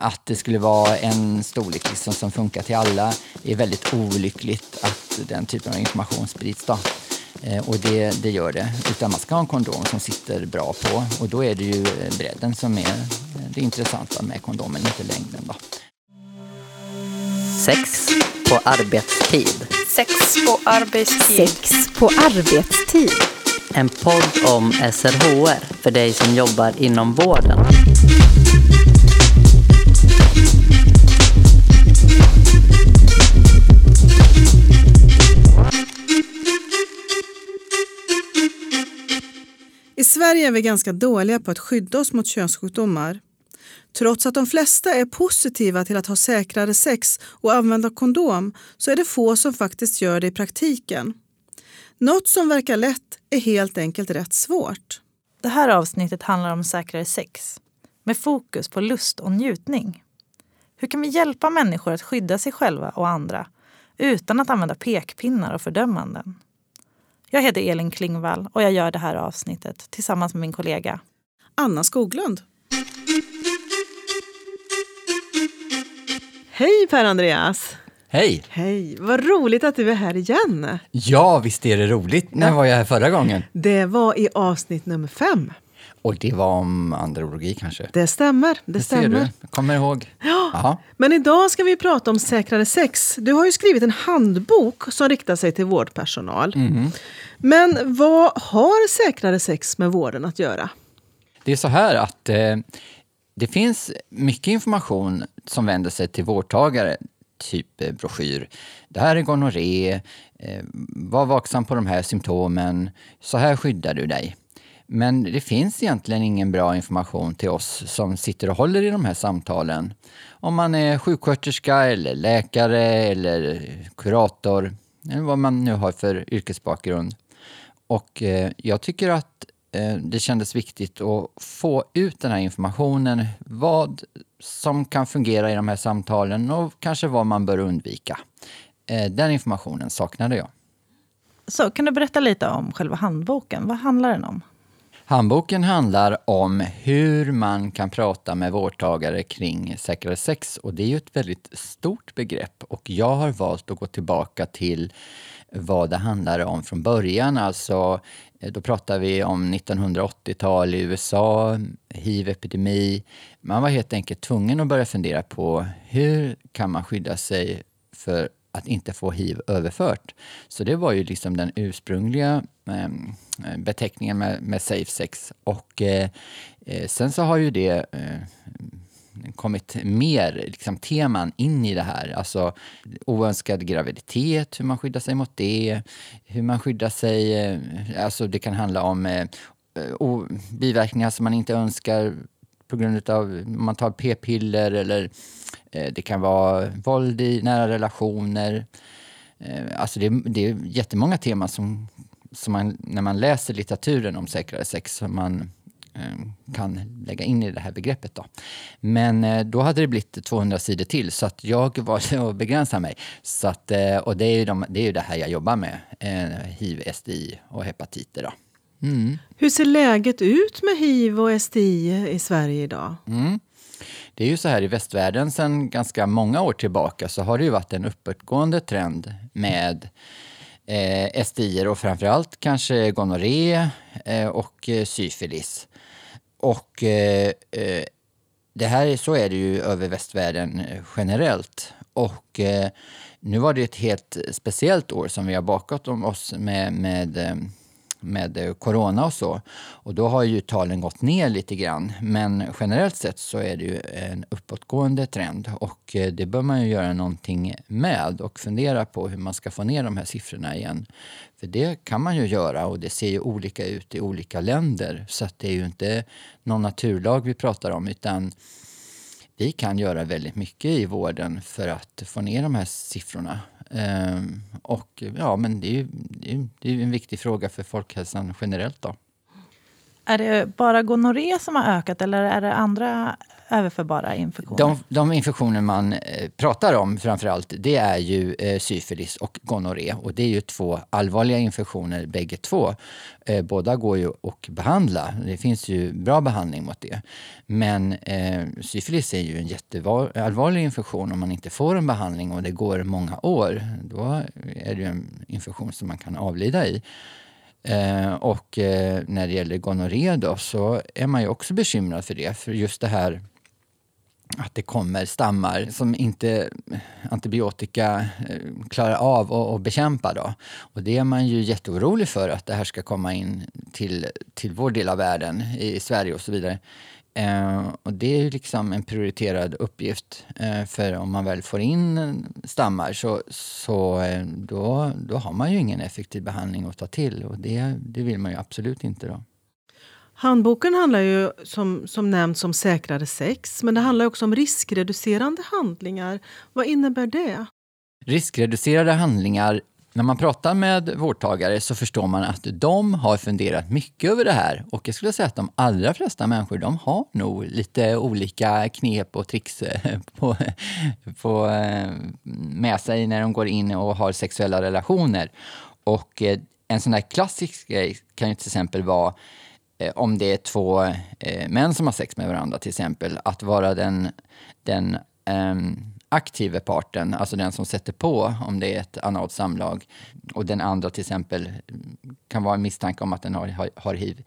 Att det skulle vara en storlek liksom som funkar till alla är väldigt olyckligt att den typen av information sprids. Då. Eh, och det, det gör det. Utan man ska ha en kondom som sitter bra på och då är det ju bredden som är det intressanta med kondomen, inte längden. Då. Sex på arbetstid. Sex på arbetstid. Sex på arbetstid. En podd om SRHR för dig som jobbar inom vården. Sverige är vi ganska dåliga på att skydda oss mot könssjukdomar. Trots att de flesta är positiva till att ha säkrare sex och använda kondom så är det få som faktiskt gör det i praktiken. Något som verkar lätt är helt enkelt rätt svårt. Det här avsnittet handlar om säkrare sex med fokus på lust och njutning. Hur kan vi hjälpa människor att skydda sig själva och andra utan att använda pekpinnar och fördömanden? Jag heter Elin Klingvall och jag gör det här avsnittet tillsammans med min kollega Anna Skoglund. Hej Per-Andreas! Hej! Hej! Vad roligt att du är här igen. Ja, visst är det roligt. När var jag här förra gången? Det var i avsnitt nummer fem. Och det var om andrologi kanske? Det stämmer. Det, Det stämmer. du. Kommer ihåg. Ja. Men idag ska vi prata om säkrare sex. Du har ju skrivit en handbok som riktar sig till vårdpersonal. Mhm. Men vad har säkrare sex med vården att göra? Det är så här att eh, det finns mycket information som vänder sig till vårdtagare, typ eh, broschyr. Det här är gonorré, eh, var vaksam på de här symptomen, så här skyddar du dig. Men det finns egentligen ingen bra information till oss som sitter och håller i de här samtalen. Om man är sjuksköterska eller läkare eller kurator, eller vad man nu har för yrkesbakgrund. Och eh, jag tycker att eh, det kändes viktigt att få ut den här informationen. Vad som kan fungera i de här samtalen och kanske vad man bör undvika. Eh, den informationen saknade jag. Så kan du berätta lite om själva handboken? Vad handlar den om? Handboken handlar om hur man kan prata med vårdtagare kring säkrare sex och det är ju ett väldigt stort begrepp och jag har valt att gå tillbaka till vad det handlade om från början. Alltså, eh, då pratar vi om 1980-tal i USA, hiv-epidemi. Man var helt enkelt tvungen att börja fundera på hur kan man skydda sig för att inte få hiv överfört. Så det var ju liksom den ursprungliga eh, beteckningen med, med safe sex. Och eh, eh, sen så har ju det eh, kommit mer liksom, teman in i det här. Alltså oönskad graviditet, hur man skyddar sig mot det, hur man skyddar sig, eh, alltså det kan handla om eh, o- biverkningar som man inte önskar på grund av om man tar p-piller eller eh, det kan vara våld i nära relationer. Eh, Alltså det, det är jättemånga teman som, som man, när man läser litteraturen om säkrare sex, som man eh, kan lägga in i det här begreppet. Då. Men eh, då hade det blivit 200 sidor till så att jag var att begränsa mig. Så att, eh, och det är, ju de, det är ju det här jag jobbar med, eh, hiv, STI och hepatiter. Då. Mm. Hur ser läget ut med hiv och STI i Sverige idag? Mm. Det är ju så här i västvärlden sedan ganska många år tillbaka så har det ju varit en uppåtgående trend med eh, STI och framförallt kanske gonorré eh, och eh, syfilis. Och eh, eh, det här, så är det ju över västvärlden generellt. Och eh, nu var det ett helt speciellt år som vi har bakat om oss med, med eh, med eh, corona och så. Och då har ju talen gått ner lite grann. Men generellt sett så är det ju en uppåtgående trend och eh, det bör man ju göra någonting med och fundera på hur man ska få ner de här siffrorna igen. För det kan man ju göra och det ser ju olika ut i olika länder. Så att det är ju inte någon naturlag vi pratar om utan vi kan göra väldigt mycket i vården för att få ner de här siffrorna. Ehm, och ja, men det är ju det är, det är en viktig fråga för folkhälsan generellt. Då. Är det bara gonorré som har ökat eller är det andra överförbara infektioner? De, de infektioner man eh, pratar om framförallt, det är ju eh, syfilis och gonorré. Och det är ju två allvarliga infektioner bägge två. Eh, båda går ju att behandla. Det finns ju bra behandling mot det. Men eh, syfilis är ju en jätteallvarlig infektion om man inte får en behandling och det går många år. Då är det ju en infektion som man kan avlida i. Eh, och eh, när det gäller gonorré då, så är man ju också bekymrad för det. För just det här att det kommer stammar som inte eh, antibiotika eh, klarar av att bekämpa. Då. Och det är man ju jätteorolig för att det här ska komma in till, till vår del av världen, i Sverige och så vidare. Eh, och det är liksom en prioriterad uppgift. Eh, för om man väl får in stammar så, så eh, då, då har man ju ingen effektiv behandling att ta till. Och det, det vill man ju absolut inte. då. Handboken handlar ju som, som nämnts om säkrare sex, men det handlar också om riskreducerande handlingar. Vad innebär det? Riskreducerade handlingar när man pratar med vårdtagare så förstår man att de har funderat mycket över det här. Och jag skulle säga att de allra flesta människor de har nog lite olika knep och tricks eh, på, på, eh, med sig när de går in och har sexuella relationer. Och eh, en sån där klassisk grej kan ju till exempel vara Eh, om det är två eh, män som har sex med varandra till exempel, att vara den, den ehm, aktive parten, alltså den som sätter på om det är ett analt samlag och den andra till exempel kan vara en misstanke om att den har, har, har hiv,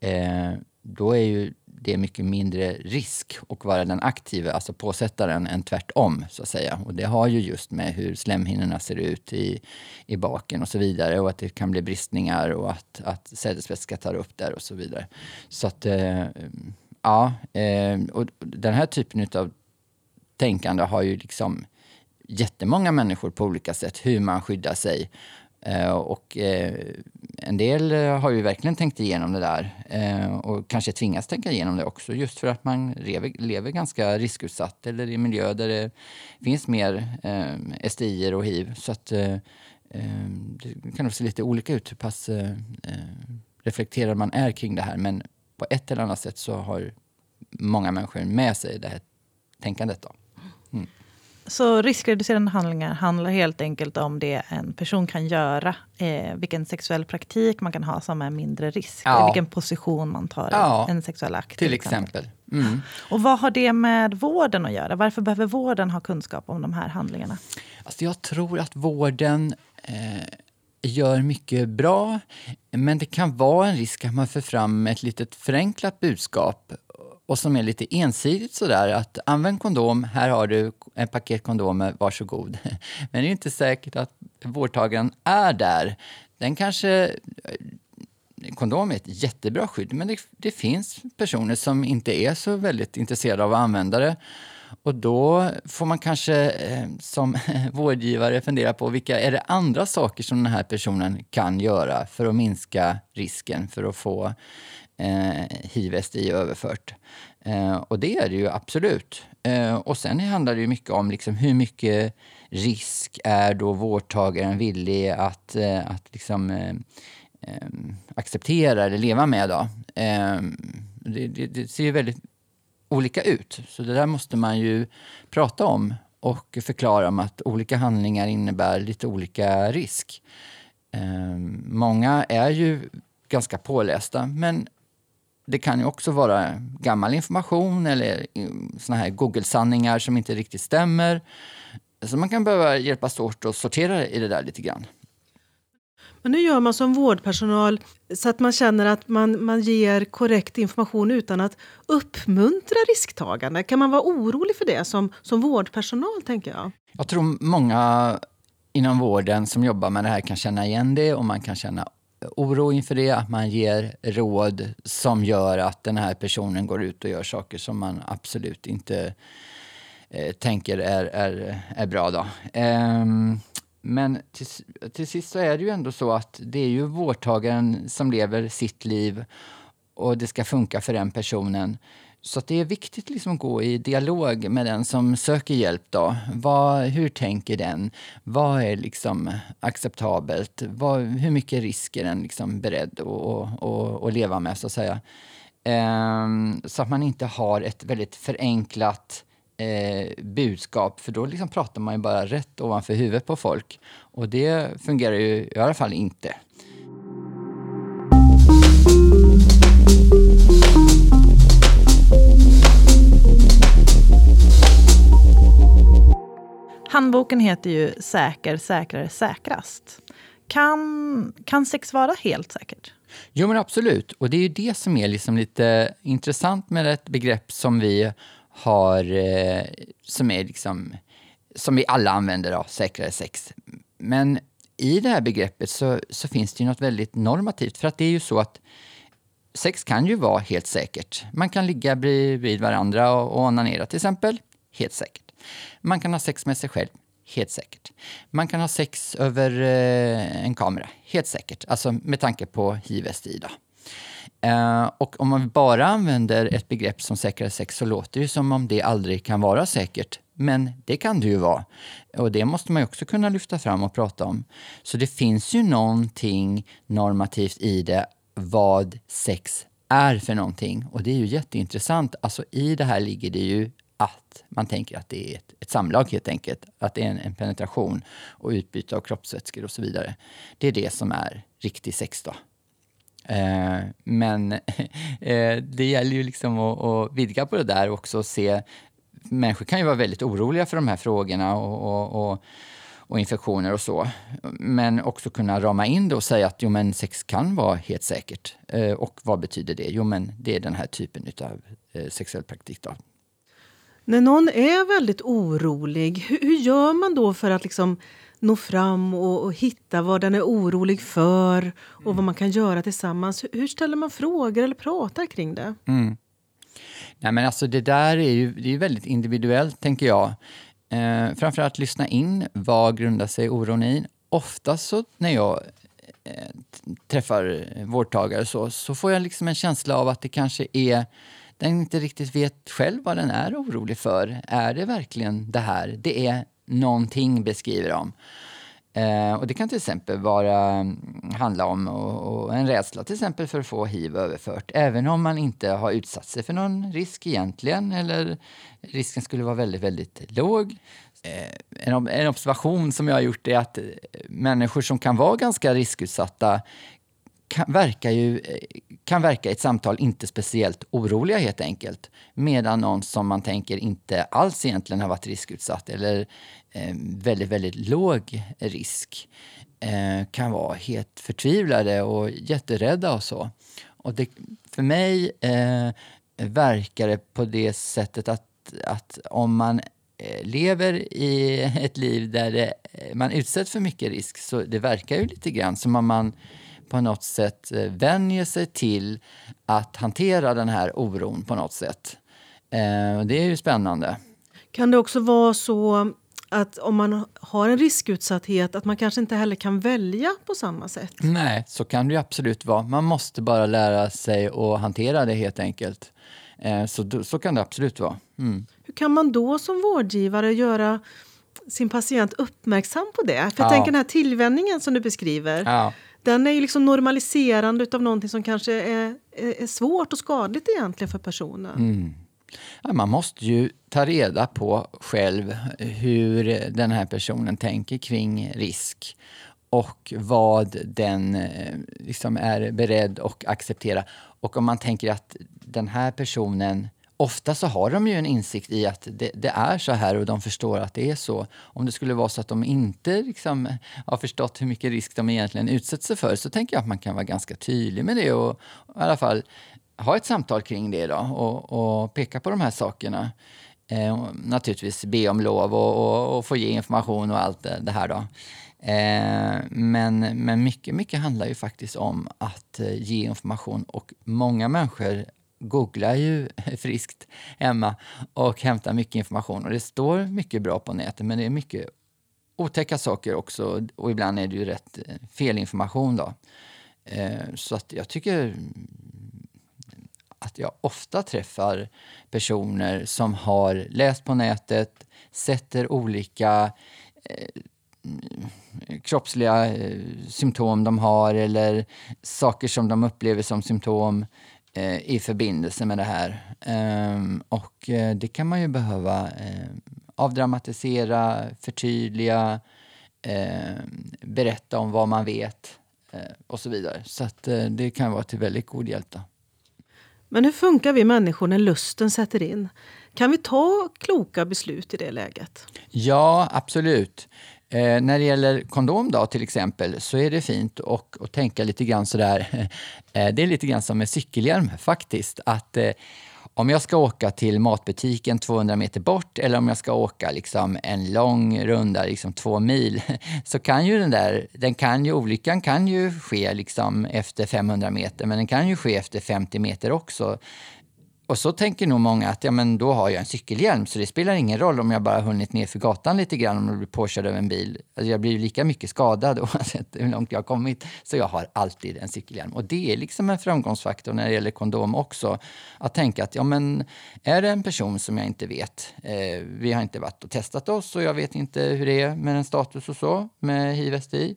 eh, då är ju det är mycket mindre risk att vara den aktive, alltså påsättaren, än tvärtom. så att säga. Och det har ju just med hur slemhinnorna ser ut i, i baken och så vidare och att det kan bli bristningar och att, att sädesvätska tar upp där och så vidare. Så att, eh, ja, eh, och den här typen av tänkande har ju liksom jättemånga människor på olika sätt, hur man skyddar sig. Eh, och eh, en del eh, har ju verkligen tänkt igenom det där och kanske tvingas tänka igenom det också just för att man lever, lever ganska riskutsatt eller i miljö där det finns mer uh, STI och hiv. Så att det kan nog se lite olika ut hur pass reflekterad man är kring det här. Men på ett eller annat sätt så har många människor med sig det här tänkandet. Då. Mm. Så riskreducerande handlingar handlar helt enkelt om det en person kan göra. Eh, vilken sexuell praktik man kan ha som är mindre risk. Ja. Vilken position man tar ja. en sexuell akt. Till exempel. Mm. Och vad har det med vården att göra? Varför behöver vården ha kunskap om de här handlingarna? Alltså jag tror att vården eh, gör mycket bra. Men det kan vara en risk att man för fram ett litet förenklat budskap och som är lite ensidigt sådär att använd kondom, här har du en paket kondomer, varsågod. Men det är inte säkert att vårdtagaren är där. Den kanske eh, kondom är ett jättebra skydd, men det, det, finns personer som inte är så väldigt intresserade av att använda det. Och då får man kanske eh, som vårdgivare fundera på vilka är det andra saker som den här personen kan göra för att minska risken för att få eh, hiv-STI överfört. Eh, och det är det ju absolut. Eh, och sen handlar det ju mycket om liksom hur mycket risk är då vårdtagaren villig att, eh, att liksom, eh, eh, acceptera eller leva med. Då. Eh, det, det, det, ser ju väldigt olika ut, så det där måste man ju prata om och förklara om att olika handlingar innebär lite olika risk. Eh, många är ju ganska pålästa, men det kan ju också vara gammal information eller såna här Google-sanningar som inte riktigt stämmer. Så man kan behöva hjälpas åt att sortera i det där lite grann. Men hur gör man som vårdpersonal så att man känner att man, man ger korrekt information utan att uppmuntra risktagande? Kan man vara orolig för det som, som vårdpersonal? tänker Jag Jag tror många inom vården som jobbar med det här kan känna igen det och man kan känna oro inför det, att man ger råd som gör att den här personen går ut och gör saker som man absolut inte eh, tänker är, är, är bra. Då. Eh, men till, till sist så är det ju ändå så att det är ju vårdtagaren som lever sitt liv och det ska funka för den personen. Så det är viktigt liksom att gå i dialog med den som söker hjälp. Då. Vad, hur tänker den? Vad är liksom acceptabelt? Vad, hur mycket risk är den liksom beredd att, att, att, leva med? så att säga? Um, så att man inte har ett väldigt förenklat eh, budskap, för då liksom pratar man ju bara rätt ovanför huvudet på folk. Och det fungerar ju i alla fall inte. Handboken heter ju Säker, säkrare, säkrast. Kan, kan sex vara helt säkert? Jo men absolut, och det är ju det som är liksom lite intressant med ett begrepp som vi har, eh, som är liksom, som vi alla använder, då, säkrare sex. Men i det här begreppet så, så finns det ju något väldigt normativt, för att det är ju så att sex kan ju vara helt säkert. Man kan ligga bredvid varandra och, och onanera till exempel, helt säkert. Man kan ha sex med sig själv, helt säkert. Man kan ha sex över eh, en kamera, helt säkert. Alltså med tanke på hiv-STI. Uh, eh, och om man bara använder ett begrepp som säkrare sex så låter det som om det aldrig kan vara säkert. Men det kan det ju vara. Och det måste man ju också kunna lyfta fram och prata om. Så det finns ju någonting normativt i det, vad sex är för någonting. Och det är ju jätteintressant. Alltså i det här ligger det ju att man tänker att det är ett, ett samlag helt enkelt. Att det är en, en, penetration och utbyte av kroppsvätskor och så vidare. Det är det som är riktig sex då. Eh, men eh, det gäller ju liksom att, att, vidga på det där också och se Människor kan ju vara väldigt oroliga för de här frågorna och, och, och, och infektioner och så. Men också kunna rama in det och säga att jo, men sex kan vara helt säkert. Eh, och vad betyder det? Jo, men det är den här typen av eh, sexuell praktik. Då. När någon är väldigt orolig, hur, hur gör man då för att liksom nå fram och, och, hitta vad den är orolig för och mm. vad man kan göra tillsammans? Hur, hur, ställer man frågor eller pratar kring det? Mm. Nej, men alltså det där är ju, det är väldigt individuellt, tänker jag. Eh, framförallt lyssna in, vad grundar sig oron i? Ofta så när jag eh, träffar vårdtagare så, så får jag liksom en känsla av att det kanske är den inte riktigt vet själv vad den är orolig för. Är det verkligen det här? Det är någonting, beskriver de. Eh, och det kan till exempel vara, mm, handla om och, och en rädsla till exempel för att få hiv överfört. Även om man inte har utsatt sig för någon risk egentligen eller risken skulle vara väldigt, väldigt låg. Eh, en, en observation som jag har gjort är att eh, människor som kan vara ganska riskutsatta kan, verka, ju, eh, kan verka i ett samtal inte speciellt oroliga helt enkelt. Medan någon som man tänker inte alls egentligen har varit riskutsatt eller eh, väldigt, väldigt låg risk eh, kan vara helt förtvivlade och jätterädda och så. Och det, för mig eh, verkar det på det sättet att, att om man eh, lever i ett liv där det, eh, man utsätts för mycket risk så det verkar ju lite grann som om man på något sätt eh, vänjer sig till att hantera den här oron på något sätt. Eh, det är ju spännande. Kan det också vara så att om man har en riskutsatthet att man kanske inte heller kan välja på samma sätt? Nej, så kan det absolut vara. Man måste bara lära sig att hantera det helt enkelt. Eh, så, så kan det absolut vara. Mm. Hur kan man då som vårdgivare göra sin patient uppmärksam på det? För jag ja. tänker den här tillvänjningen som du beskriver. Ja den är ju liksom normaliserande av någonting som kanske är, är, svårt och skadligt egentligen för personen. Mm. Man måste ju ta reda på själv hur den här personen tänker kring risk och vad den eh, liksom är beredd att acceptera. Och om man tänker att den här personen ofta så har de ju en insikt i att det, det, är så här och de förstår att det är så. Om det skulle vara så att de inte liksom har förstått hur mycket risk de egentligen utsätter sig för så tänker jag att man kan vara ganska tydlig med det och i alla fall ha ett samtal kring det då och, och peka på de här sakerna. Eh, naturligtvis be om lov och, och, och, få ge information och allt det, det här då. Eh, men, men mycket, mycket handlar ju faktiskt om att eh, ge information och många människor googlar ju friskt hemma och hämtar mycket information. Och det står mycket bra på nätet, men det är mycket otäcka saker också och ibland är det ju rätt eh, felinformation. Då. Eh, så att jag tycker att jag ofta träffar personer som har läst på nätet, sätter olika eh, kroppsliga eh, symptom de har eller saker som de upplever som symptom eh, i förbindelse med det här. Ehm, och eh, det kan man ju behöva eh, avdramatisera, förtydliga, ehm, berätta om vad man vet eh, och så vidare. Så eh, det kan vara till väldigt god hjälp. Då. Men hur funkar vi människor när lusten sätter in? Kan vi ta kloka beslut i det läget? Ja, absolut. Eh, när det gäller kondom då, till exempel så är det fint att, att tänka lite grann sådär. Eh, det är lite grann som med cykelhjälm faktiskt. Att eh, om jag ska åka till matbutiken 200 meter bort eller om jag ska åka liksom en lång runda, liksom två mil, så kan ju den där, den kan ju, olyckan kan ju ske liksom efter 500 meter, men den kan ju ske efter 50 meter också. Och så tänker nog många att ja, men då har jag en cykelhjälm så det spelar ingen roll om jag bara hunnit ner för gatan lite grann om jag blir påkörd av en bil. Alltså jag blir lika mycket skadad oavsett hur långt jag har kommit. Så jag har alltid en cykelhjälm. Och det är liksom en framgångsfaktor när det gäller kondom också. Att tänka att ja, men är det en person som jag inte vet, eh, vi har inte varit och testat oss och jag vet inte hur det är med en status och så med hiv-STI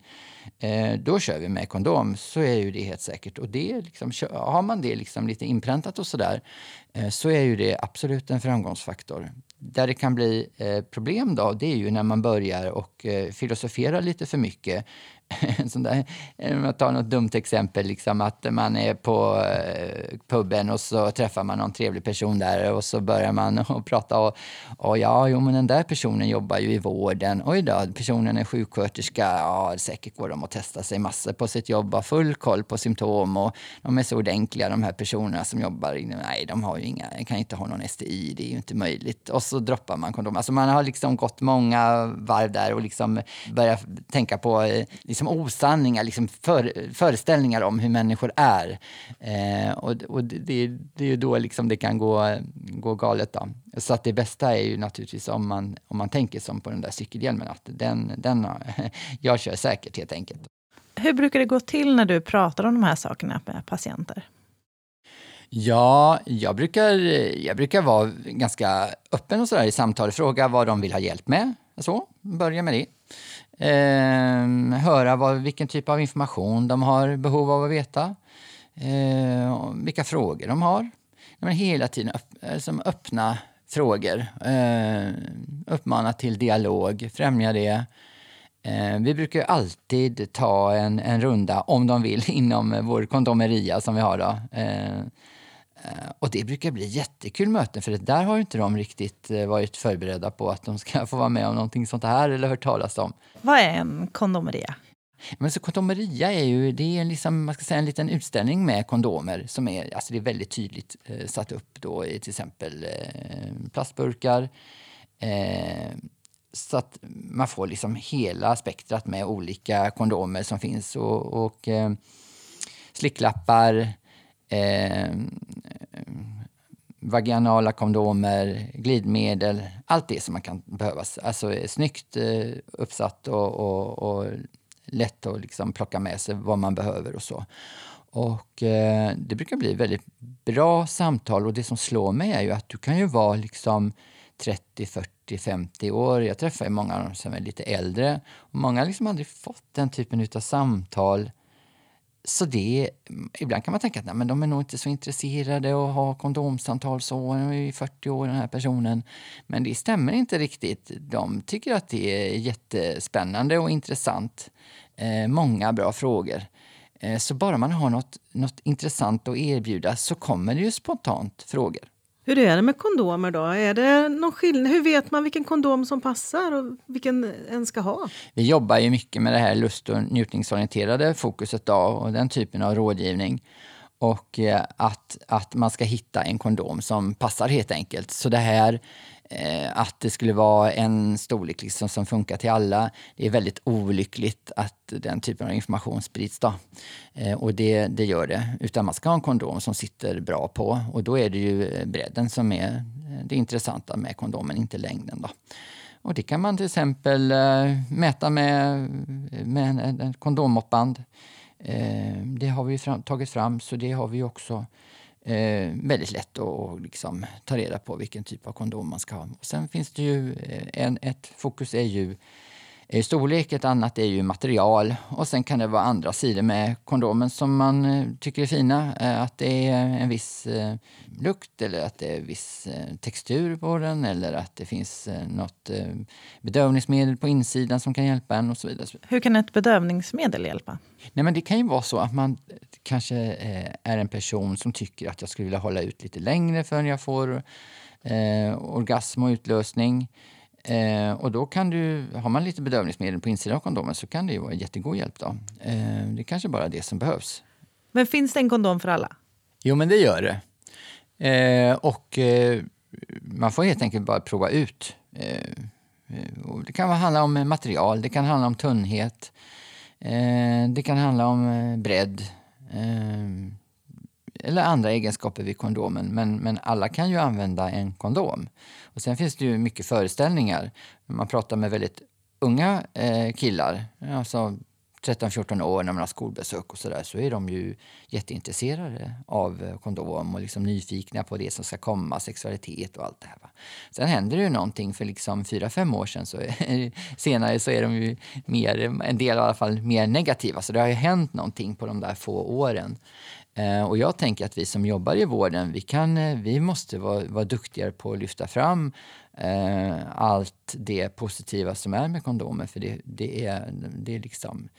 eh, då kör vi med kondom, så är ju det helt säkert. Och det liksom, har man det liksom lite inpräntat och sådär, Eh, så är ju det absolut en framgångsfaktor. Där det kan bli eh, problem då, det är ju när man börjar och eh, filosofera lite för mycket sån där, eh, om jag tar något dumt exempel, liksom att man är på eh, puben och så träffar man någon trevlig person där och så börjar man och prata och, och ja, jo men den där personen jobbar ju i vården. Oj då, personen är sjuksköterska. Ja, säkert går de att testa sig massor på sitt jobb, har full koll på symptom och de är så ordentliga de här personerna som jobbar. Nej, de har ju inga, kan inte ha någon STI, det är ju inte möjligt. Och så droppar man kondom. Alltså man har liksom gått många varv där och liksom börjat tänka på eh, liksom osanningar, liksom för, föreställningar om hur människor är. Eh, och och det, det, är ju då liksom det kan gå, gå galet. Då. Så att det bästa är ju naturligtvis om man, om man tänker som på den där cykelhjälmen, att den, den, jag kör säkert helt enkelt. Hur brukar det gå till när du pratar om de här sakerna med patienter? Ja, jag brukar, jag brukar vara ganska öppen och sådär i samtal. Fråga vad de vill ha hjälp med. Så, börja med det. Eh, höra vad, vilken typ av information de har behov av att veta. Eh, vilka frågor de har. Men hela tiden öpp, eh, som öppna frågor. Eh, uppmana till dialog, främja det. Eh, vi brukar alltid ta en, en runda, om de vill, inom vår kondomeria som vi har. Då. Eh, Eh, och det brukar bli jättekul möten för där har inte de riktigt eh, varit förberedda på att de ska få vara med om någonting sånt här eller hört talas om. Vad är en kondomeria? Men så kondomeria är ju det är liksom, man ska säga, en liten utställning med kondomer som är, alltså det är väldigt tydligt eh, satt upp då i till exempel eh, plastburkar. Eh, så att man får liksom hela spektrat med olika kondomer som finns och, och eh, slicklappar, eh, vaginala kondomer, glidmedel, allt det som man kan behöva. Alltså eh, snyggt eh, uppsatt och, och, och lätt att liksom plocka med sig vad man behöver och så. Och eh, det brukar bli väldigt bra samtal och det som slår mig är ju att du kan ju vara liksom 30, 40, 50 år. Jag träffar ju många som är lite äldre och många har liksom aldrig fått den typen av samtal så det, ibland kan man tänka att nej, men de är nog inte så intresserade av att ha kondomsamtal så, de är ju 40 år den här personen. Men det stämmer inte riktigt. De tycker att det är jättespännande och intressant. Eh, många bra frågor. Eh, så bara man har något, något intressant att erbjuda så kommer det ju spontant frågor. Hur är det med kondomer då? Är det någon skillnad? Hur vet man vilken kondom som passar och vilken en ska ha? Vi jobbar ju mycket med det här lust och njutningsorienterade fokuset då, och den typen av rådgivning. Och eh, att, att man ska hitta en kondom som passar helt enkelt. Så det här eh, att det skulle vara en storlek liksom som funkar till alla. Det är väldigt olyckligt att den typen av information sprids. Då. Eh, och det, det gör det. Utan man ska ha en kondom som sitter bra på. Och då är det ju eh, bredden som är eh, det intressanta med kondomen, inte längden. Då. Och det kan man till exempel eh, mäta med, med en, en kondommåttband. Eh, det har vi fram, tagit fram, så det har vi också eh, väldigt lätt att liksom, ta reda på vilken typ av kondom man ska ha. Och sen finns det ju, eh, en, ett fokus är ju storlek, ett annat är ju material och sen kan det vara andra sidor med kondomen som man eh, tycker är fina. Eh, att det är en viss eh, lukt eller att det är viss textur på den eller att det finns något bedövningsmedel på insidan som kan hjälpa en och så vidare. Hur kan ett bedövningsmedel hjälpa? Nej, men det kan ju vara så att man kanske är en person som tycker att jag skulle vilja hålla ut lite längre förrän jag får eh, orgasm och utlösning. Eh, och då kan du, har man lite bedövningsmedel på insidan av kondomen så kan det ju vara jättegod hjälp. Då. Eh, det är kanske bara det som behövs. Men finns det en kondom för alla? Jo, men det gör det. Eh, och eh, man får helt enkelt bara prova ut. Eh, eh, det kan handla om material, det kan handla om tunnhet, det kan handla om bredd eller andra egenskaper vid kondomen. Men, men alla kan ju använda en kondom. Och sen finns det ju mycket föreställningar. Man pratar med väldigt unga eh, killar, alltså 13-14 år när man har skolbesök och sådär, så är de ju jätteintresserade av eh, kondom och liksom nyfikna på det som ska komma, sexualitet och allt det här. Va? Sen händer det ju någonting för liksom 4-5 år sedan, så är, senare så är de ju mer, en del i alla fall, mer negativa. Så det har ju hänt någonting på de där få åren. Eh, och jag tänker att vi som jobbar i vården, vi, kan, eh, vi måste vara, vara duktigare på att lyfta fram eh, allt det positiva som är med kondomer. För det, det, är, det, är liksom,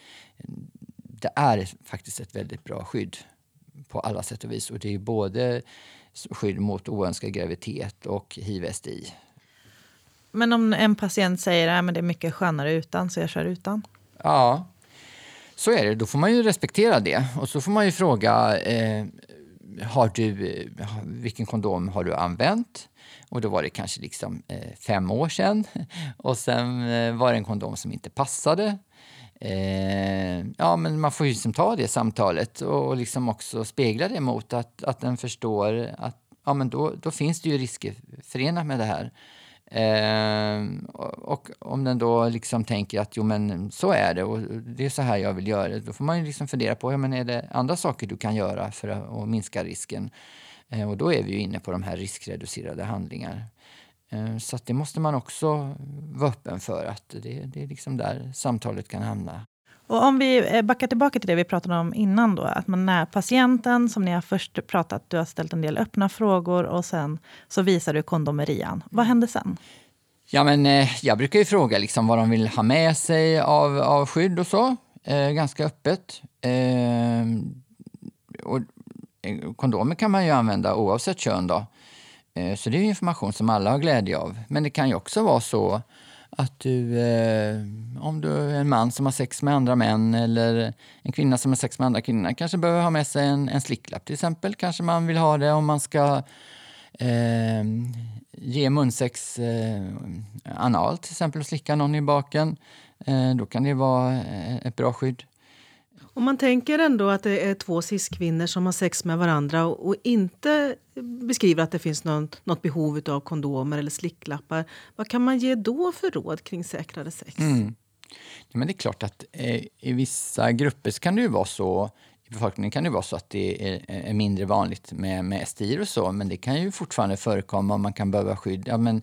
det är faktiskt ett väldigt bra skydd på alla sätt och vis. Och det är både skydd mot oönskad graviditet och hiv-STI. Men om en patient säger att det är mycket skönare utan, så jag kör utan? Ja, så är det. Då får man ju respektera det. Och så får man ju fråga, eh, har du, eh, vilken kondom har du använt? Och då var det kanske liksom eh, fem år sedan. Och sen eh, var det en kondom som inte passade. Eh, ja, men man får ju liksom ta det samtalet och liksom också spegla det mot att, att den förstår att ja, men då, då finns det ju risker förenat med det här. Eh, och om den då liksom tänker att jo men så är det och det är så här jag vill göra då får man ju liksom fundera på, ja men är det andra saker du kan göra för att, att minska risken? Eh, och då är vi ju inne på de här riskreducerade handlingar. Eh, så det måste man också vara öppen för att det, det är liksom där samtalet kan hamna. Och om vi eh, backar tillbaka till det vi pratade om innan då, att man är patienten som ni har först pratat, du har ställt en del öppna frågor och sen så visar du kondomerian. Vad händer sen? Ja, men eh, jag brukar ju fråga liksom vad de vill ha med sig av, av skydd och så, eh, ganska öppet. Eh, och kondomer kan man ju använda oavsett kön då. Eh, så det är information som alla har glädje av. Men det kan ju också vara så att du, eh, om du är en man som har sex med andra män eller en kvinna som har sex med andra kvinnor kanske behöver ha med sig en, en slicklapp till exempel. Kanske man vill ha det om man ska eh, ge munsex eh, analt till exempel och slicka någon i baken. Eh, då kan det vara eh, ett bra skydd. Om man tänker ändå att det är två cis-kvinnor som har sex med varandra och, inte beskriver att det finns någon, något behov av kondomer eller slicklappar. Vad kan man ge då för råd kring säkrare sex? Mm. Ja, men det är klart att eh, i vissa grupper så kan det ju vara så i befolkningen kan det vara så att det är, är mindre vanligt med, med STI och så, men det kan ju fortfarande förekomma om man kan behöva skydd. Ja, men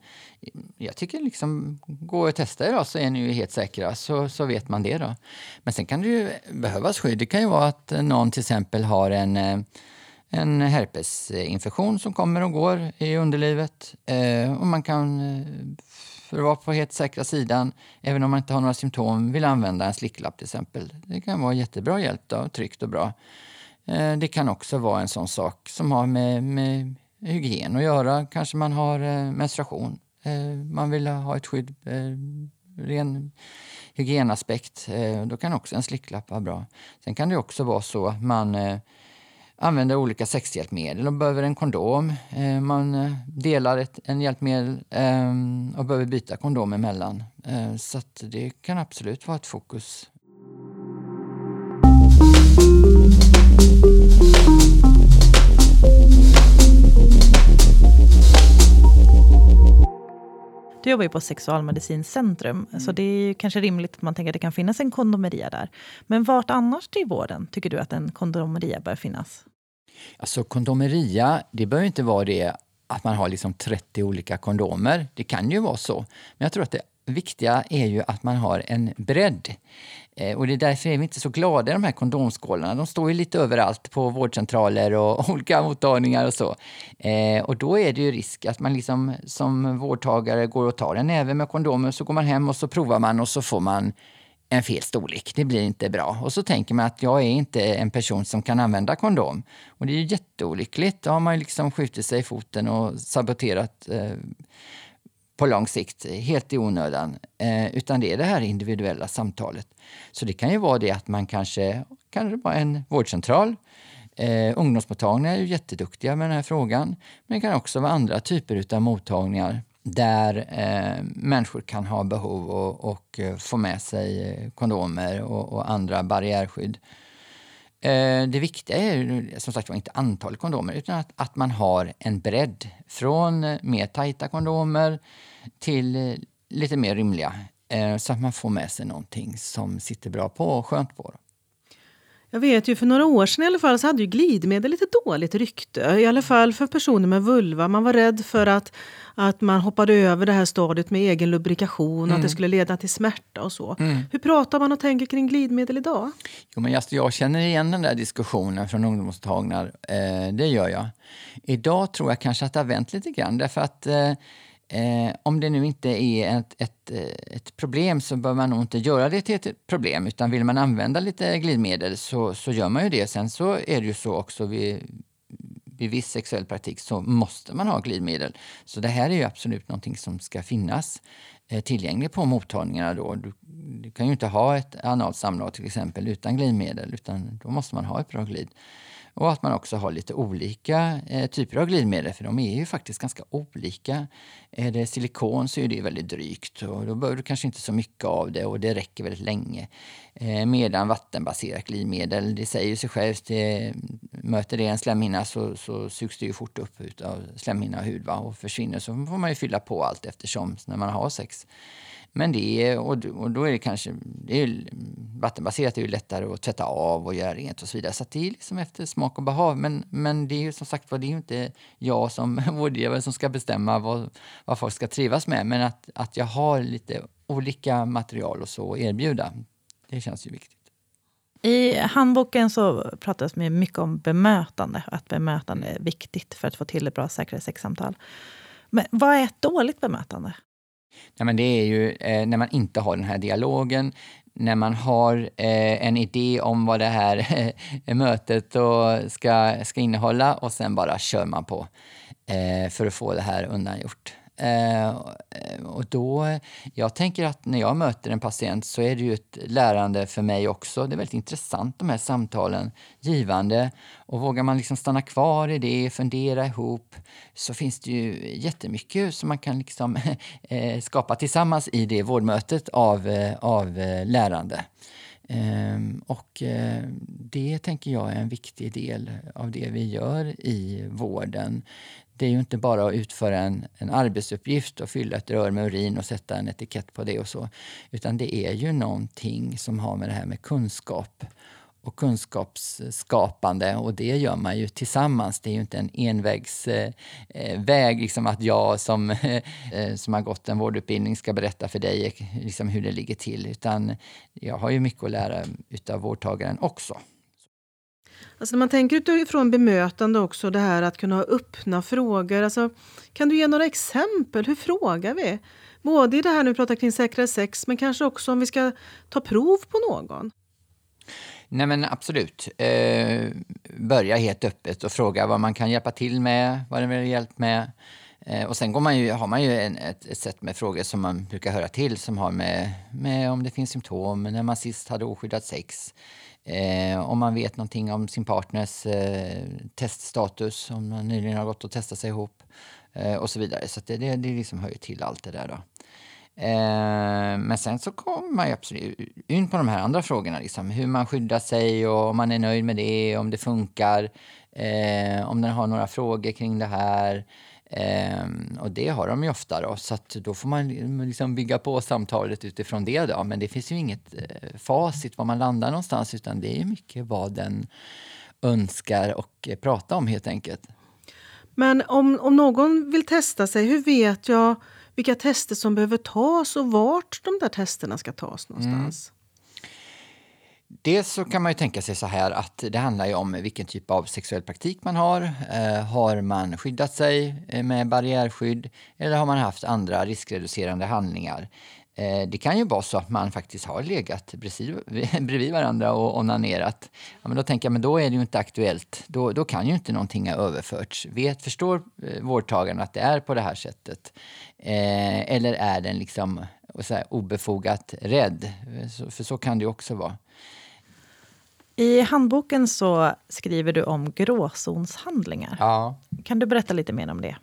jag tycker liksom, gå och testa idag så är ni ju helt säkra, så, så vet man det då. Men sen kan det ju behövas skydd. Det kan ju vara att någon till exempel har en eh, en herpesinfektion som kommer och går i underlivet. Eh, och man kan, eh, för att vara på helt säkra sidan, även om man inte har några symptom, vill använda en slicklapp till exempel. Det kan vara jättebra hjälp, då, tryggt och bra. Eh, det kan också vara en sån sak som har med, med hygien att göra. Kanske man har eh, menstruation. Eh, man vill ha ett skydd, ren hygienaspekt. då kan också en slicklapp vara bra. Sen kan det också vara så att man använder olika sexhjälpmedel och behöver en kondom. Eh, man eh, delar ett, en hjälpmedel eh, och behöver byta kondom emellan. Så det kan absolut vara ett fokus. Du jobbar ju på Sexualmedicincentrum, mm. så det är kanske rimligt att man tänker att det kan finnas en kondomeria där. Men vart annars i vården tycker du att en kondomeria bör finnas? Alltså kondomeria, det behöver inte vara det att man har liksom 30 olika kondomer. Det kan ju vara så. Men jag tror att det viktiga är ju att man har en bredd. Eh, och det är därför är vi inte så glada i de här kondomskålarna. De står ju lite överallt på vårdcentraler och olika mottagningar och så. Eh, och då är det ju risk att man liksom som vårdtagare går och tar en näve med kondomer, så går man hem och så provar man och så får man en fel storlek. Det blir inte bra. Och så tänker man att jag är inte en person som kan använda kondom. Och det är ju jätteolyckligt. Då har man liksom skjutit sig i foten och saboterat eh, på lång sikt, helt i onödan. Eh, utan det är det här individuella samtalet. Så det kan ju vara det att man kanske, kanske vara en vårdcentral, eh, ungdomsmottagningar är ju jätteduktiga med den här frågan. Men det kan också vara andra typer av mottagningar där eh, människor kan ha behov och, och eh, få med sig eh, kondomer och, och andra barriärskydd. Eh, det viktiga är som sagt inte antalet kondomer utan att, att man har en bredd från eh, mer tajta kondomer till lite mer rymliga så att man får med sig någonting som sitter bra på och skönt på. Jag vet ju för några år sedan i alla fall så hade ju glidmedel lite dåligt rykte. I alla fall för personer med vulva. Man var rädd för att, att man hoppade över det här stadiet med egen lubrikation mm. att det skulle leda till smärta och så. Mm. Hur pratar man och tänker kring glidmedel idag? Jo, men just, jag känner igen den där diskussionen från ungdomsmottagningar. Eh, det gör jag. Idag tror jag kanske att det har vänt lite grann därför att eh, Eh, om det nu inte är ett, ett, eh, ett, problem så bör man nog inte göra det till ett problem utan vill man använda lite glidmedel så, så gör man ju det. Sen så är det ju så också vid, vid viss sexuell praktik så måste man ha glidmedel. Så det här är ju absolut någonting som ska finnas eh, tillgängligt på mottagningarna. Då. Du, du, kan ju inte ha ett analt samlag till exempel utan glidmedel utan då måste man ha ett bra glid. Och att man också har lite olika eh, typer av glidmedel, för de är ju faktiskt ganska olika. Är det silikon så är det väldigt drygt och då behöver du kanske inte så mycket av det och det räcker väldigt länge. Eh, medan vattenbaserat glidmedel, det säger sig självt, det, möter det en slemhinna så, så sugs det ju fort upp av slemhinna och hud va? och försvinner så får man ju fylla på allt eftersom när man har sex. Men det är, och, då är det kanske, det är, vattenbaserat är ju lättare att tvätta av och göra rent och så vidare. Så det är liksom efter smak och behag. Men, men det är ju som sagt var, det är ju inte jag som vårdgivare som ska bestämma vad, vad folk ska trivas med. Men att, att jag har lite olika material och så att erbjuda, det känns ju viktigt. I handboken så pratas det mycket om bemötande, att bemötande är viktigt för att få till ett bra säkerhetssexsamtal. Men vad är ett dåligt bemötande? Nej, men det är ju eh, när man inte har den här dialogen, när man har eh, en idé om vad det här eh, mötet och ska, ska innehålla och sen bara kör man på eh, för att få det här undangjort. Eh, och då, jag tänker att när jag möter en patient så är det ju ett lärande för mig också. Det är väldigt intressant de här samtalen, givande. Och vågar man liksom stanna kvar i det, fundera ihop, så finns det ju jättemycket som man kan liksom, eh, skapa tillsammans i det vårdmötet av, eh, av eh, lärande. Ehm, och eh, det tänker jag är en viktig del av det vi gör i vården det är ju inte bara att utföra en, en arbetsuppgift och fylla ett rör med urin och sätta en etikett på det och så. Utan det är ju någonting som har med det här med kunskap och kunskapsskapande och det gör man ju tillsammans. Det är ju inte en envägsväg, eh, liksom att jag som, eh, som har gått en vårdutbildning ska berätta för dig liksom hur det ligger till. Utan jag har ju mycket att lära utav vårdtagaren också. Alltså när man tänker utifrån bemötande också, det här att kunna ha öppna frågor. Alltså, kan du ge några exempel? Hur frågar vi? Både i det här nu pratar kring säkrare sex, men kanske också om vi ska ta prov på någon. Nej men absolut. Eh, börja helt öppet och fråga vad man kan hjälpa till med, vad den vill hjälp med. Eh, och sen går man ju, har man ju en, ett, ett sätt med frågor som man brukar höra till som har med, med om det finns symptom, när man sist hade oskyddat sex. Eh, om man vet någonting om sin partners eh, teststatus, om man nyligen har gått och testat sig ihop eh, och så vidare. Så det, det, det liksom hör ju till allt det där. Då. Eh, men sen så kommer man ju absolut in på de här andra frågorna. Liksom, hur man skyddar sig och om man är nöjd med det, om det funkar, eh, om den har några frågor kring det här. Eh, och det har de ju ofta då, så då får man liksom bygga på samtalet utifrån det. Då. Men det finns ju inget eh, facit var man landar någonstans utan det är mycket vad den önskar och eh, prata om helt enkelt. Men om, om någon vill testa sig, hur vet jag vilka tester som behöver tas och vart de där testerna ska tas någonstans? Mm. Dels så kan man ju tänka sig så här att det handlar ju om vilken typ av sexuell praktik man har. Eh, har man skyddat sig eh, med barriärskydd eller har man haft andra riskreducerande handlingar? Eh, det kan ju vara så att man faktiskt har legat bredvid, varandra och onanerat. Ja, men då tänker jag, men då är det ju inte aktuellt. Då, då kan ju inte någonting ha överförts. Vet, förstår eh, vårdtagaren att det är på det här sättet? Eh, eller är den liksom så här, obefogat rädd? Så, för så kan det ju också vara. I handboken så skriver du om gråzonshandlingar. Ja. Kan du berätta lite mer om det?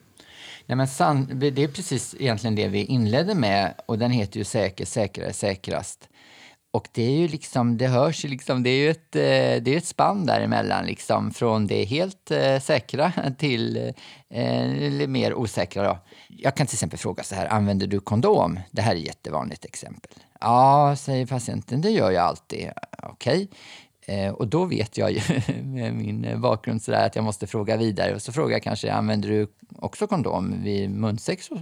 Nej, men san, det är precis egentligen det vi inledde med och den heter ju Säker, säkrare, säkrast. Och det är ju liksom, det hörs ju liksom, det är ju ett, eh, det är ett spann däremellan liksom från det helt eh, säkra till eh, mer osäkra. Då. Jag kan till exempel fråga så här, använder du kondom? Det här är ett jättevanligt exempel. Ja, säger patienten, det gör jag alltid. Okej. Eh, och då vet jag ju med min bakgrund sådär att jag måste fråga vidare. Och så frågar jag kanske, använder du också kondom vid munsex? Och,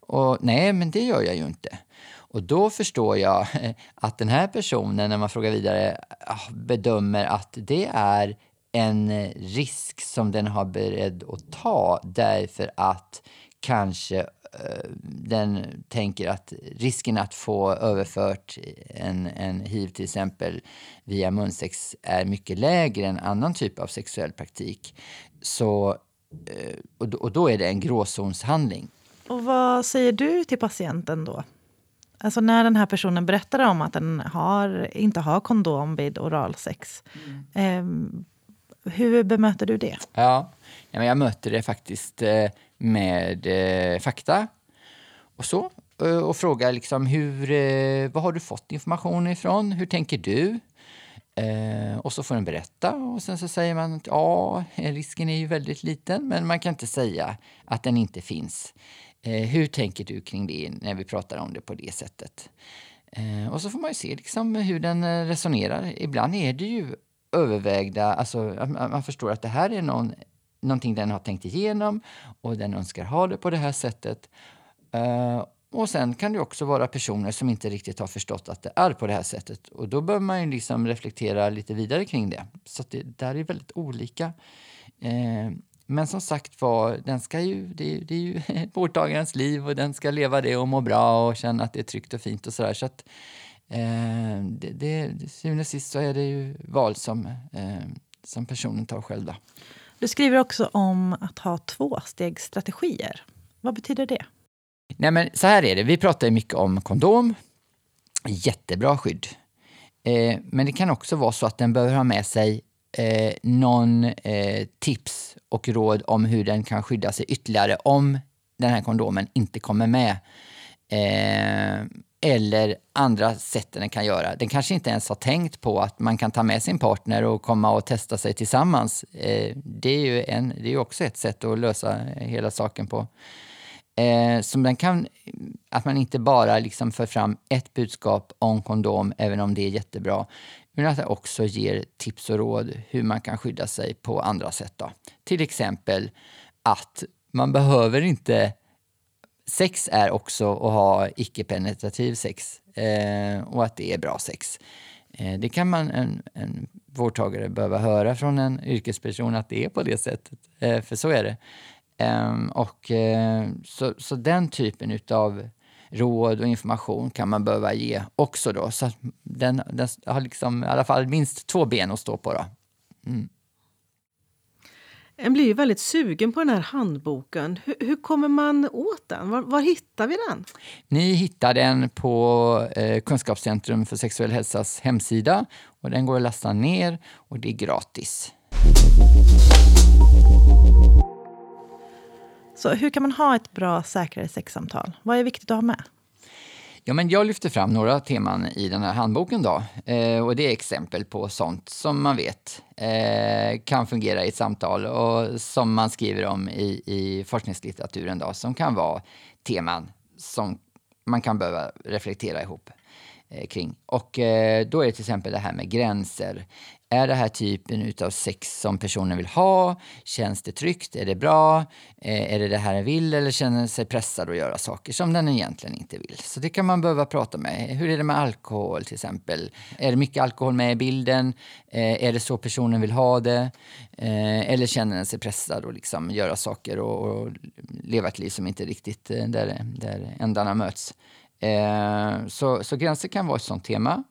och nej, men det gör jag ju inte. Och då förstår jag att den här personen, när man frågar vidare, ah, bedömer att det är en risk som den har beredd att ta därför att kanske den tänker att risken att få överfört en, en hiv till exempel via munsex är mycket lägre än annan typ av sexuell praktik. Så, eh, och då är det en gråzonshandling. Och vad säger du till patienten då? Alltså när den här personen berättar om att den har, inte har kondom vid oralsex. Mm. Eh, hur bemöter du det? Ja, jag möter det faktiskt eh, med eh, fakta och så. Eh, och frågar liksom hur, eh, vad har du fått information ifrån? Hur tänker du? Eh, och så får den berätta och sen så säger man att ja, eh, risken är ju väldigt liten men man kan inte säga att den inte finns. Eh, hur tänker du kring det när vi pratar om det på det sättet? Eh, och så får man ju se liksom hur den eh, resonerar. Ibland är det ju övervägda, alltså man förstår att det här är någon någonting den har tänkt igenom och den önskar ha det på det här sättet. Uh, och sen kan det också vara personer som inte riktigt har förstått att det är på det här sättet. Och då bör man ju liksom reflektera lite vidare kring det. Så det där är väldigt olika. Uh, men som sagt var, den ska ju, det, är, det är ju vårdtagarens liv och den ska leva det och må bra och känna att det är tryggt och fint och sådär. Så att eh, det, det, syvende och sist så är det ju val som, eh, som personen tar själv. Då. Du skriver också om att ha tvåstegsstrategier. Vad betyder det? Nej, men så här är det. Vi pratar mycket om kondom. Jättebra skydd. Eh, men det kan också vara så att den behöver ha med sig eh, någon eh, tips och råd om hur den kan skydda sig ytterligare om den här kondomen inte kommer med. Eh, eller andra sätt den kan göra. Den kanske inte ens har tänkt på att man kan ta med sin partner och komma och testa sig tillsammans. Eh, det är ju en, det är också ett sätt att lösa hela saken på. Eh, som den kan, att man inte bara liksom för fram ett budskap om kondom, även om det är jättebra, men att det också ger tips och råd hur man kan skydda sig på andra sätt. Då. Till exempel att man behöver inte sex är också att ha icke-penetrativ sex eh, och att det är bra sex. Eh, det kan man, en, en vårdtagare behöva höra från en yrkesperson att det är på det sättet, eh, för så är det. Ehm, och, eh, så, så den typen av råd och information kan man behöva ge också då, så att den, den har liksom i alla fall minst två ben att stå på. Då. Mm. En blir ju väldigt sugen på den här handboken. Hur, hur kommer man åt den? Var, var, hittar vi den? Ni hittar den på eh, Kunskapscentrum för sexuell hälsas hemsida. Och Den går att ladda ner och det är gratis. Så hur kan man ha ett bra säkrare sexsamtal? Vad är viktigt att ha med? Ja, men jag lyfter fram några teman i den här handboken. Då. Eh, och Det är exempel på sånt som man vet eh, kan fungera i ett samtal och som man skriver om i, i forskningslitteraturen då, som kan vara teman som man kan behöva reflektera ihop. eh, kring. Och eh, då är det till exempel det här med gränser. Är det här typen av sex som personen vill ha? Känns det tryggt? Är det bra? Eh, är det det här den vill eller känner den sig pressad att göra saker som den egentligen inte vill? Så det kan man behöva prata med. Hur är det med alkohol till exempel? Är det mycket alkohol med i bilden? Eh, är det så personen vill ha det? Eh, eller känner den sig pressad att liksom göra saker och, leva ett liv som inte riktigt där, där ändarna möts? Så, så gränser kan vara ett sånt tema.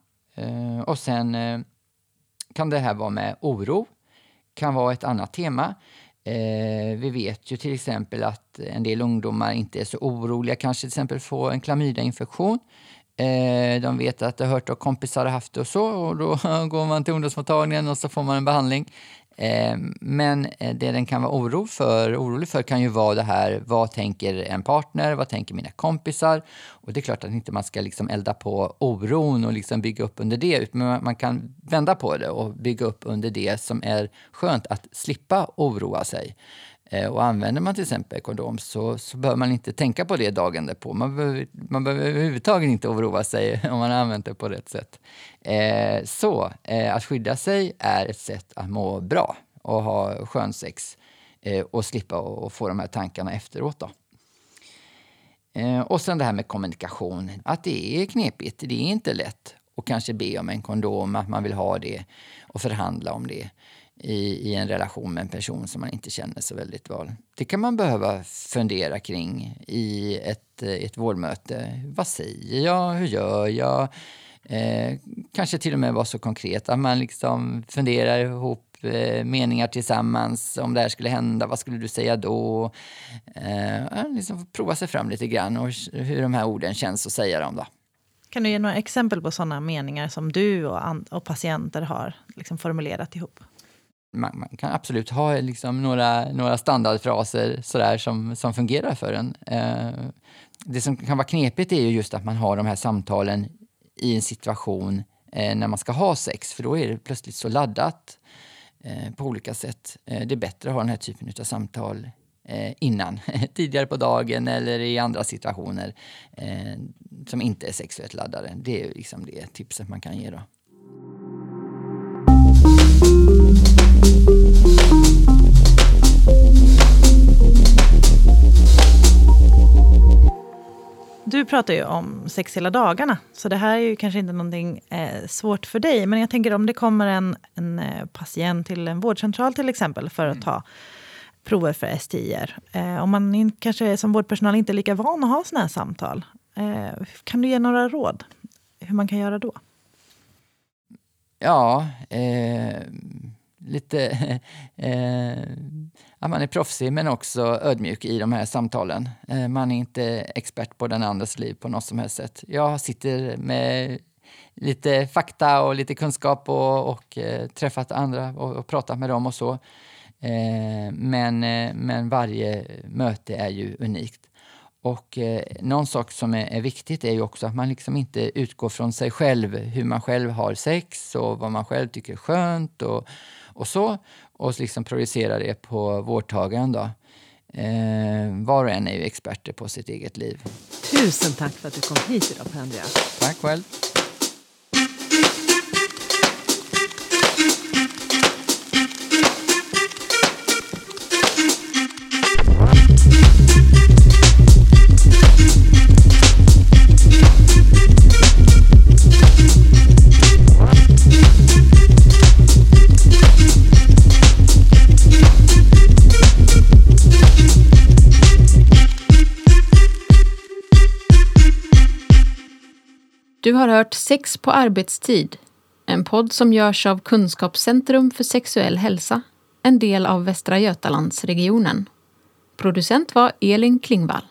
Och sen kan det här vara med oro, kan vara ett annat tema. Eh, vi vet ju till exempel att en del ungdomar inte är så oroliga, kanske till exempel få en klamydiainfektion. Eh, de vet att de har hört att kompisar har haft det och så och då går man till ungdomsmottagningen och så får man en behandling. Eh, men eh, det den kan vara oro för, orolig för kan ju vara det här, vad tänker en partner, vad tänker mina kompisar? Och det är klart att inte man ska liksom elda på oron och liksom bygga upp under det, utan man kan vända på det och bygga upp under det som är skönt, att slippa oroa sig. Eh, och använder man till exempel kondom så, så behöver man inte tänka på det dagen därpå. Man behöver, man behöver överhuvudtaget inte oroa sig om man har använt det på rätt sätt. Eh, så eh, att skydda sig är ett sätt att må bra och ha skön sex eh, och slippa och få de här tankarna efteråt. Då. Eh, och sen det här med kommunikation, att det är knepigt, det är inte lätt och kanske be om en kondom, att man vill ha det och förhandla om det i, i en relation med en person som man inte känner så väldigt väl. Det kan man behöva fundera kring i ett, eh, ett vårdmöte. Vad säger jag? Hur gör jag? Eh, kanske till och med vara så konkret att man liksom funderar ihop eh, meningar tillsammans. Om det här skulle hända, vad skulle du säga då? Eh, liksom prova sig fram lite grann och hur de här orden känns att säga dem. Då. Kan du ge några exempel på sådana meningar som du och, och patienter har liksom formulerat ihop? Man, man, kan absolut ha liksom några, några standardfraser sådär som, som fungerar för en. Eh, det som kan vara knepigt är ju just att man har de här samtalen i en situation eh, när man ska ha sex, för då är det plötsligt så laddat eh, på olika sätt. Eh, det är bättre att ha den här typen av samtal eh, innan, tidigare på dagen eller i andra situationer eh, som inte är sexuellt laddade. Det är liksom det tipset man kan ge. Då. Du pratar ju om sex hela dagarna, så det här är ju kanske inte någonting eh, svårt för dig. Men jag tänker om det kommer en, en eh, patient till en vårdcentral till exempel för att mm. ta prover för STIer. Eh, om man in, kanske som vårdpersonal inte är lika van att ha såna här samtal. Eh, kan du ge några råd hur man kan göra då? Ja, eh, lite... Eh, att man är proffsig men också ödmjuk i de här samtalen. Eh, man är inte expert på den andras liv på något som helst sätt. Jag sitter med lite fakta och lite kunskap och, och eh, träffat andra och, och, pratat med dem och så. Eh, men, men varje möte är ju unikt. Och eh, någon sak som är, är, viktigt är ju också att man liksom inte utgår från sig själv, hur man själv har sex och vad man själv tycker är skönt och, och så. Och liksom projicerar det på vårdtagaren då. Eh, var och en är ju experter på sitt eget liv. Tusen tack för att du kom hit idag, Pendria. Tack själv. Du har hört Sex på arbetstid, en podd som görs av Kunskapscentrum för sexuell hälsa, en del av Västra Götalandsregionen. Producent var Elin Klingvall.